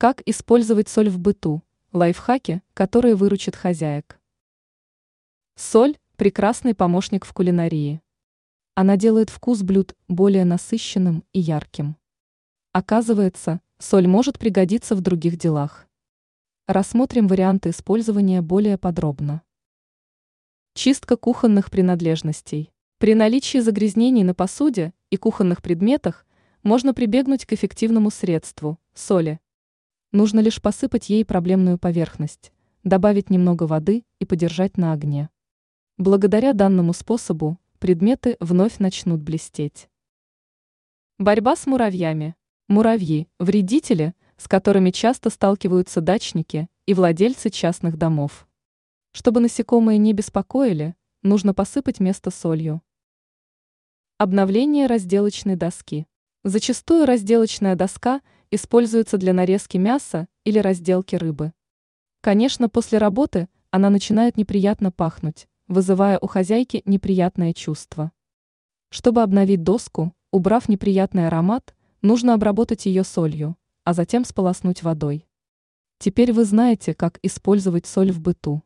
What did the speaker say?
Как использовать соль в быту? Лайфхаки, которые выручат хозяек. Соль – прекрасный помощник в кулинарии. Она делает вкус блюд более насыщенным и ярким. Оказывается, соль может пригодиться в других делах. Рассмотрим варианты использования более подробно. Чистка кухонных принадлежностей. При наличии загрязнений на посуде и кухонных предметах можно прибегнуть к эффективному средству – соли. Нужно лишь посыпать ей проблемную поверхность, добавить немного воды и подержать на огне. Благодаря данному способу предметы вновь начнут блестеть. Борьба с муравьями. Муравьи – вредители, с которыми часто сталкиваются дачники и владельцы частных домов. Чтобы насекомые не беспокоили, нужно посыпать место солью. Обновление разделочной доски. Зачастую разделочная доска – используется для нарезки мяса или разделки рыбы. Конечно, после работы она начинает неприятно пахнуть, вызывая у хозяйки неприятное чувство. Чтобы обновить доску, убрав неприятный аромат, нужно обработать ее солью, а затем сполоснуть водой. Теперь вы знаете, как использовать соль в быту.